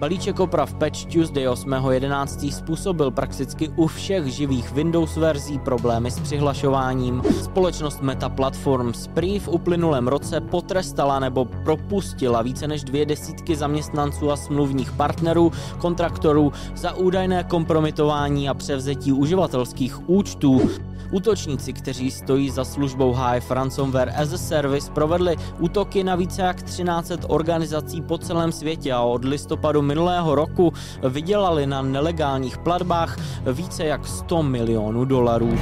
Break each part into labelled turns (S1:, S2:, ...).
S1: Balíček oprav Patch Tuesday 8.11. způsobil prakticky u všech živých Windows verzí problémy s přihlašováním. Společnost Meta Platforms prý v uplynulém roce potrestala nebo propustila více než dvě desítky zaměstnanců a smluvních partnerů, kontraktorů za údajné kompromitování a převzetí uživatelských účtů. Útočníci, kteří stojí za službou Hive Ransomware as a Service, provedli útoky na více jak 13 organizací po celém světě a od listopadu minulého roku vydělali na nelegálních platbách více jak 100 milionů dolarů.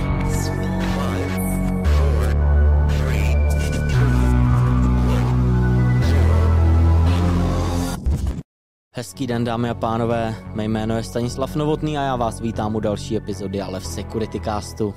S1: Hezký den, dámy a pánové. Mé jméno je Stanislav Novotný a já vás vítám u další epizody ale v Security Castu.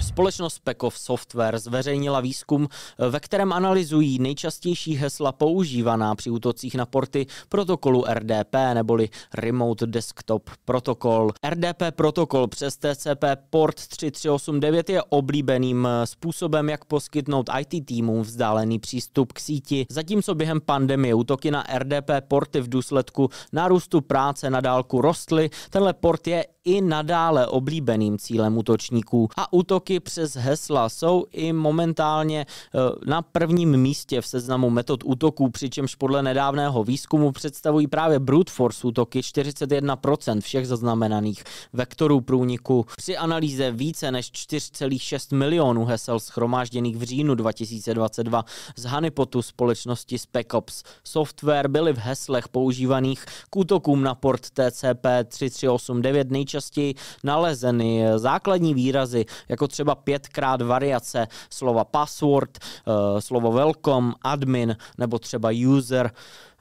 S1: Společnost Pekov Software zveřejnila výzkum, ve kterém analyzují nejčastější hesla používaná při útocích na porty protokolu RDP neboli Remote Desktop Protocol. RDP protokol přes TCP port 3389 je oblíbeným způsobem, jak poskytnout IT týmům vzdálený přístup k síti. Zatímco během pandemie útoky na RDP porty v důsledku nárůstu práce na dálku rostly, tenhle port je i nadále oblíbeným cílem útočníků a útoky přes hesla jsou i momentálně eh, na prvním místě v seznamu metod útoků, přičemž podle nedávného výzkumu představují právě brute force útoky 41% všech zaznamenaných vektorů průniku. Při analýze více než 4,6 milionů hesel schromážděných v říjnu 2022 z Honeypotu společnosti SpecOps Software byly v heslech používaných k útokům na port TCP 3389 nejčastěji nalezeny základní výrazy, jako třeba pětkrát variace slova password, eh, slovo welcome, admin nebo třeba user.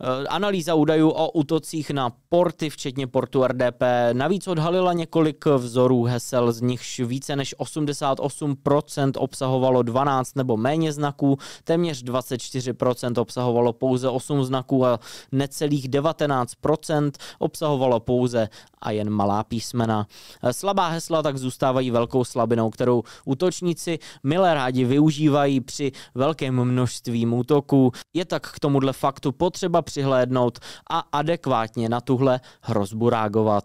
S1: Eh, analýza údajů o útocích na porty, včetně portu RDP, navíc odhalila několik vzorů hesel, z nichž více než 88% obsahovalo 12 nebo méně znaků, téměř 24% obsahovalo pouze 8 znaků a necelých 19% obsahovalo pouze a jen malá písmena. Eh, slabá hesla tak zůstávají velkou slabinou, kterou útočníci milé rádi využívají při velkém množství útoků. Je tak k tomuhle faktu potřeba přihlédnout a adekvátně na tuhle hrozbu reagovat.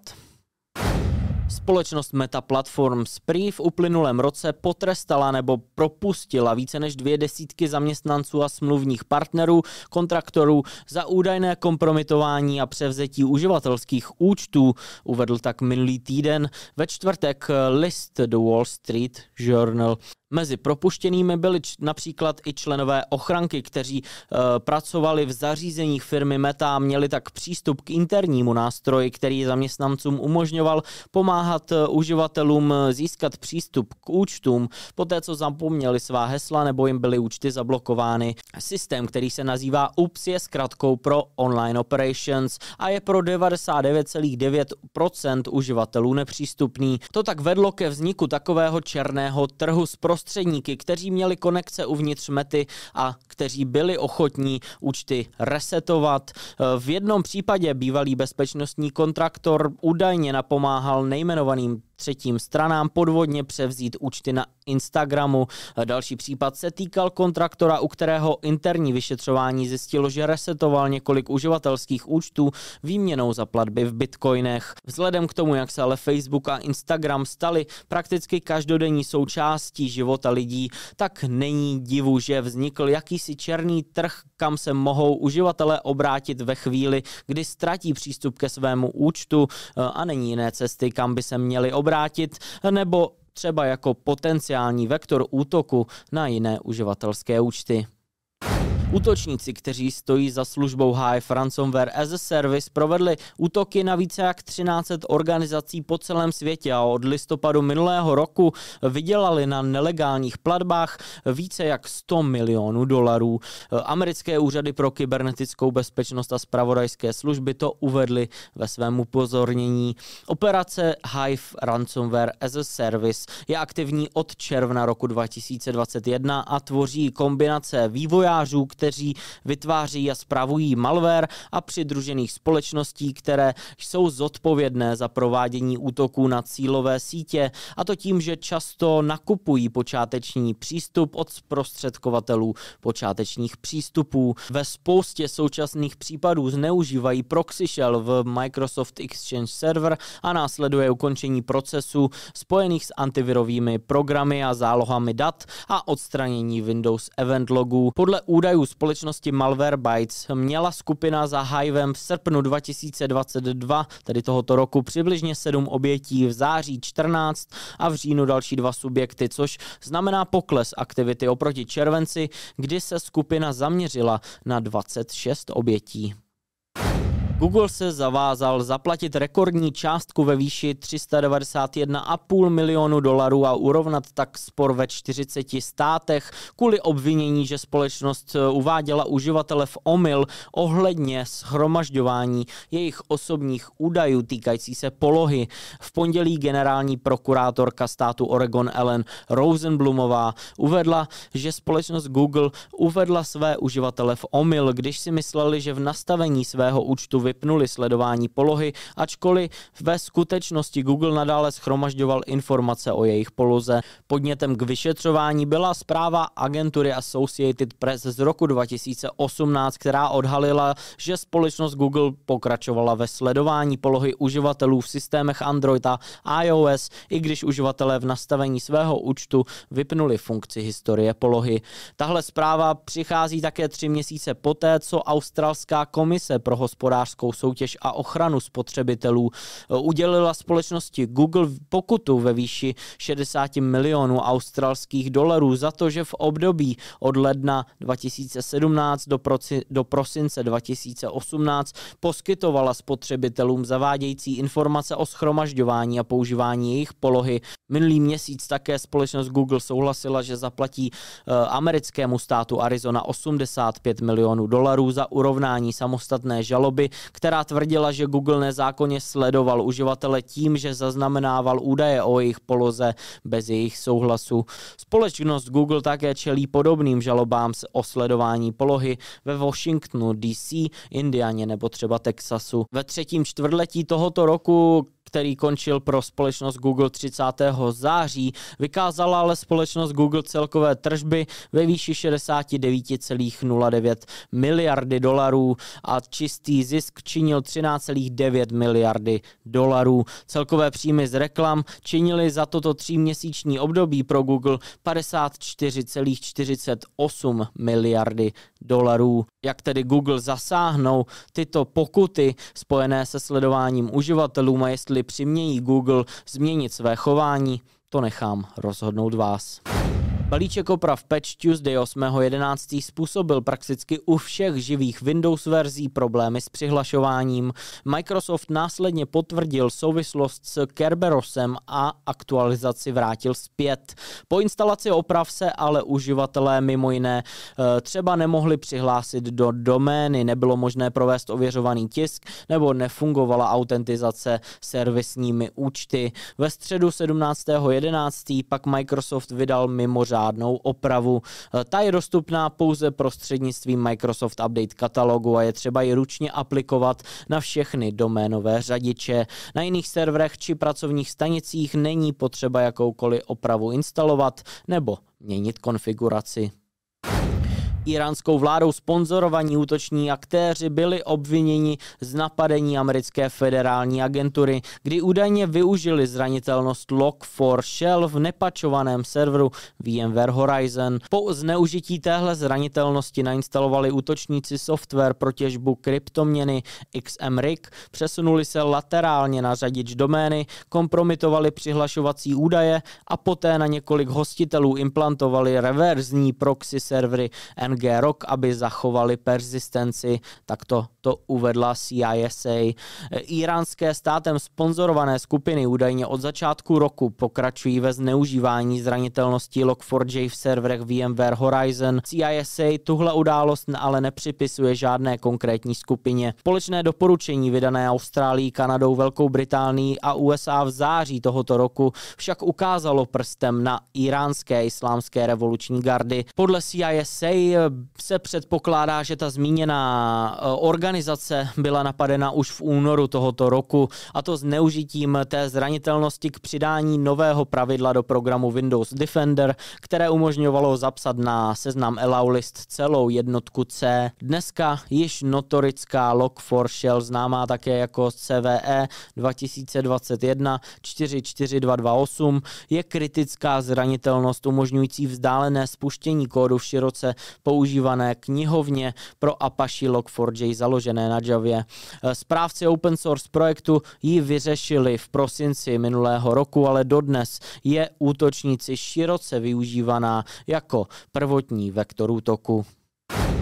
S1: Společnost Meta Platforms prý v uplynulém roce potrestala nebo propustila více než dvě desítky zaměstnanců a smluvních partnerů, kontraktorů za údajné kompromitování a převzetí uživatelských účtů, uvedl tak minulý týden ve čtvrtek list The Wall Street Journal. Mezi propuštěnými byli například i členové ochranky, kteří e, pracovali v zařízeních firmy Meta a měli tak přístup k internímu nástroji, který zaměstnancům umožňoval pomáhat e, uživatelům e, získat přístup k účtům, poté co zapomněli svá hesla nebo jim byly účty zablokovány. Systém, který se nazývá UPS, je zkratkou pro Online Operations a je pro 99,9% uživatelů nepřístupný. To tak vedlo ke vzniku takového černého trhu s prostředníky, kteří měli konekce uvnitř mety a kteří byli ochotní účty resetovat. V jednom případě bývalý bezpečnostní kontraktor údajně napomáhal nejmenovaným třetím stranám podvodně převzít účty na Instagramu. Další případ se týkal kontraktora, u kterého interní vyšetřování zjistilo, že resetoval několik uživatelských účtů výměnou za platby v bitcoinech. Vzhledem k tomu, jak se ale Facebook a Instagram stali prakticky každodenní součástí života lidí, tak není divu, že vznikl jakýsi černý trh, kam se mohou uživatelé obrátit ve chvíli, kdy ztratí přístup ke svému účtu a není jiné cesty, kam by se měli obrátit obrátit, nebo třeba jako potenciální vektor útoku na jiné uživatelské účty. Útočníci, kteří stojí za službou Hive Ransomware as a Service, provedli útoky na více jak 13 organizací po celém světě a od listopadu minulého roku vydělali na nelegálních platbách více jak 100 milionů dolarů. Americké úřady pro kybernetickou bezpečnost a spravodajské služby to uvedly ve svém upozornění. Operace Hive Ransomware as a Service je aktivní od června roku 2021 a tvoří kombinace vývojářů, vytváří a spravují malware a přidružených společností, které jsou zodpovědné za provádění útoků na cílové sítě, a to tím, že často nakupují počáteční přístup od zprostředkovatelů počátečních přístupů. Ve spoustě současných případů zneužívají proxy shell v Microsoft Exchange Server a následuje ukončení procesu spojených s antivirovými programy a zálohami dat a odstranění Windows event logů. Podle údajů společnosti Malwarebytes měla skupina za Hivem v srpnu 2022, tedy tohoto roku, přibližně 7 obětí v září 14 a v říjnu další dva subjekty, což znamená pokles aktivity oproti červenci, kdy se skupina zaměřila na 26 obětí. Google se zavázal zaplatit rekordní částku ve výši 391,5 milionu dolarů a urovnat tak spor ve 40 státech kvůli obvinění, že společnost eh, uváděla uživatele v omyl ohledně shromažďování jejich osobních údajů týkající se polohy. V pondělí generální prokurátorka státu Oregon Ellen Rosenblumová uvedla, že společnost Google uvedla své uživatele v omyl, když si mysleli, že v nastavení svého účtu vypnuli sledování polohy, ačkoliv ve skutečnosti Google nadále schromažďoval informace o jejich poloze. Podnětem k vyšetřování byla zpráva agentury Associated Press z roku 2018, která odhalila, že společnost Google pokračovala ve sledování polohy uživatelů v systémech Android a iOS, i když uživatelé v nastavení svého účtu vypnuli funkci historie polohy. Tahle zpráva přichází také tři měsíce poté, co australská komise pro hospodářskou hospodářskou soutěž a ochranu spotřebitelů eh, udělila společnosti Google pokutu ve výši 60 milionů australských dolarů za to, že v období od ledna 2017 do, proci, do prosince 2018 poskytovala spotřebitelům zavádějící informace o schromažďování a používání jejich polohy. Minulý měsíc také společnost Google souhlasila, že zaplatí uh, americkému státu Arizona 85 milionů dolarů za urovnání samostatné žaloby, která tvrdila, že Google nezákonně sledoval uživatele tím, že zaznamenával údaje o jejich poloze bez jejich souhlasu. Společnost Google také čelí podobným žalobám o sledování polohy ve Washingtonu, DC, Indianě nebo třeba Texasu. Ve třetím čtvrtletí tohoto roku který končil pro společnost Google 30. září, vykázala ale společnost Google celkové tržby ve výši 69,09 miliardy dolarů a čistý zisk činil 13,9 miliardy dolarů. Celkové příjmy z reklam činily za toto tříměsíční období pro Google 54,48 miliardy dolarů. Jak tedy Google zasáhnou tyto pokuty spojené se sledováním uživatelů a jestli přimějí Google změnit své chování, to nechám rozhodnout vás. Balíček oprav Patch Tuesday 8.11. způsobil prakticky u všech živých Windows verzí problémy s přihlašováním. Microsoft následně potvrdil souvislost s Kerberosem a aktualizaci vrátil zpět. Po instalaci oprav se ale uživatelé mimo jiné eh, třeba nemohli přihlásit do domény, nebylo možné provést ověřovaný tisk nebo nefungovala autentizace servisními účty. Ve středu 17.11. pak Microsoft vydal mimořádný žádnou opravu. Ta je dostupná pouze prostřednictvím Microsoft Update katalogu a je třeba ji ručně aplikovat na všechny doménové řadiče. Na jiných serverech či pracovních stanicích není potřeba jakoukoliv opravu instalovat nebo měnit konfiguraci iránskou vládou sponzorovaní útoční aktéři byli obviněni z napadení americké federální agentury, kdy údajně využili zranitelnost Log4Shell v nepačovaném serveru VMware Horizon. Po zneužití téhle zranitelnosti nainstalovali útočníci software pro těžbu kryptoměny XMRIG, přesunuli se laterálně na řadič domény, kompromitovali přihlašovací údaje a poté na několik hostitelů implantovali reverzní proxy servery NG Rock, aby zachovali persistenci, tak to, to uvedla CISA. Iránské státem sponzorované skupiny údajně od začátku roku pokračují ve zneužívání zranitelností Log4j v serverech VMware Horizon. CISA tuhle událost ale nepřipisuje žádné konkrétní skupině. Společné doporučení vydané Austrálií, Kanadou, Velkou Británií a USA v září tohoto roku však ukázalo prstem na iránské islámské revoluční gardy. Podle CISA se předpokládá, že ta zmíněná organizace byla napadena už v únoru tohoto roku a to zneužitím té zranitelnosti k přidání nového pravidla do programu Windows Defender, které umožňovalo zapsat na seznam allow list celou jednotku C. Dneska již notorická Log4Shell, známá také jako CVE 2021 44228, je kritická zranitelnost umožňující vzdálené spuštění kódu v široce používané knihovně pro Apache Log4j založené na Javě. Správci open source projektu ji vyřešili v prosinci minulého roku, ale dodnes je útočníci široce využívaná jako prvotní vektor útoku.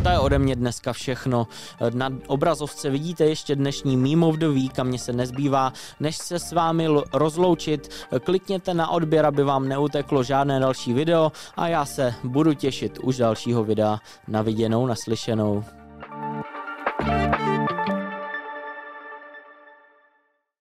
S1: To je ode mě dneska všechno. Na obrazovce vidíte ještě dnešní Meme of the Week a mě se nezbývá, než se s vámi rozloučit. Klikněte na odběr, aby vám neuteklo žádné další video a já se budu těšit už dalšího videa. Na viděnou, naslyšenou.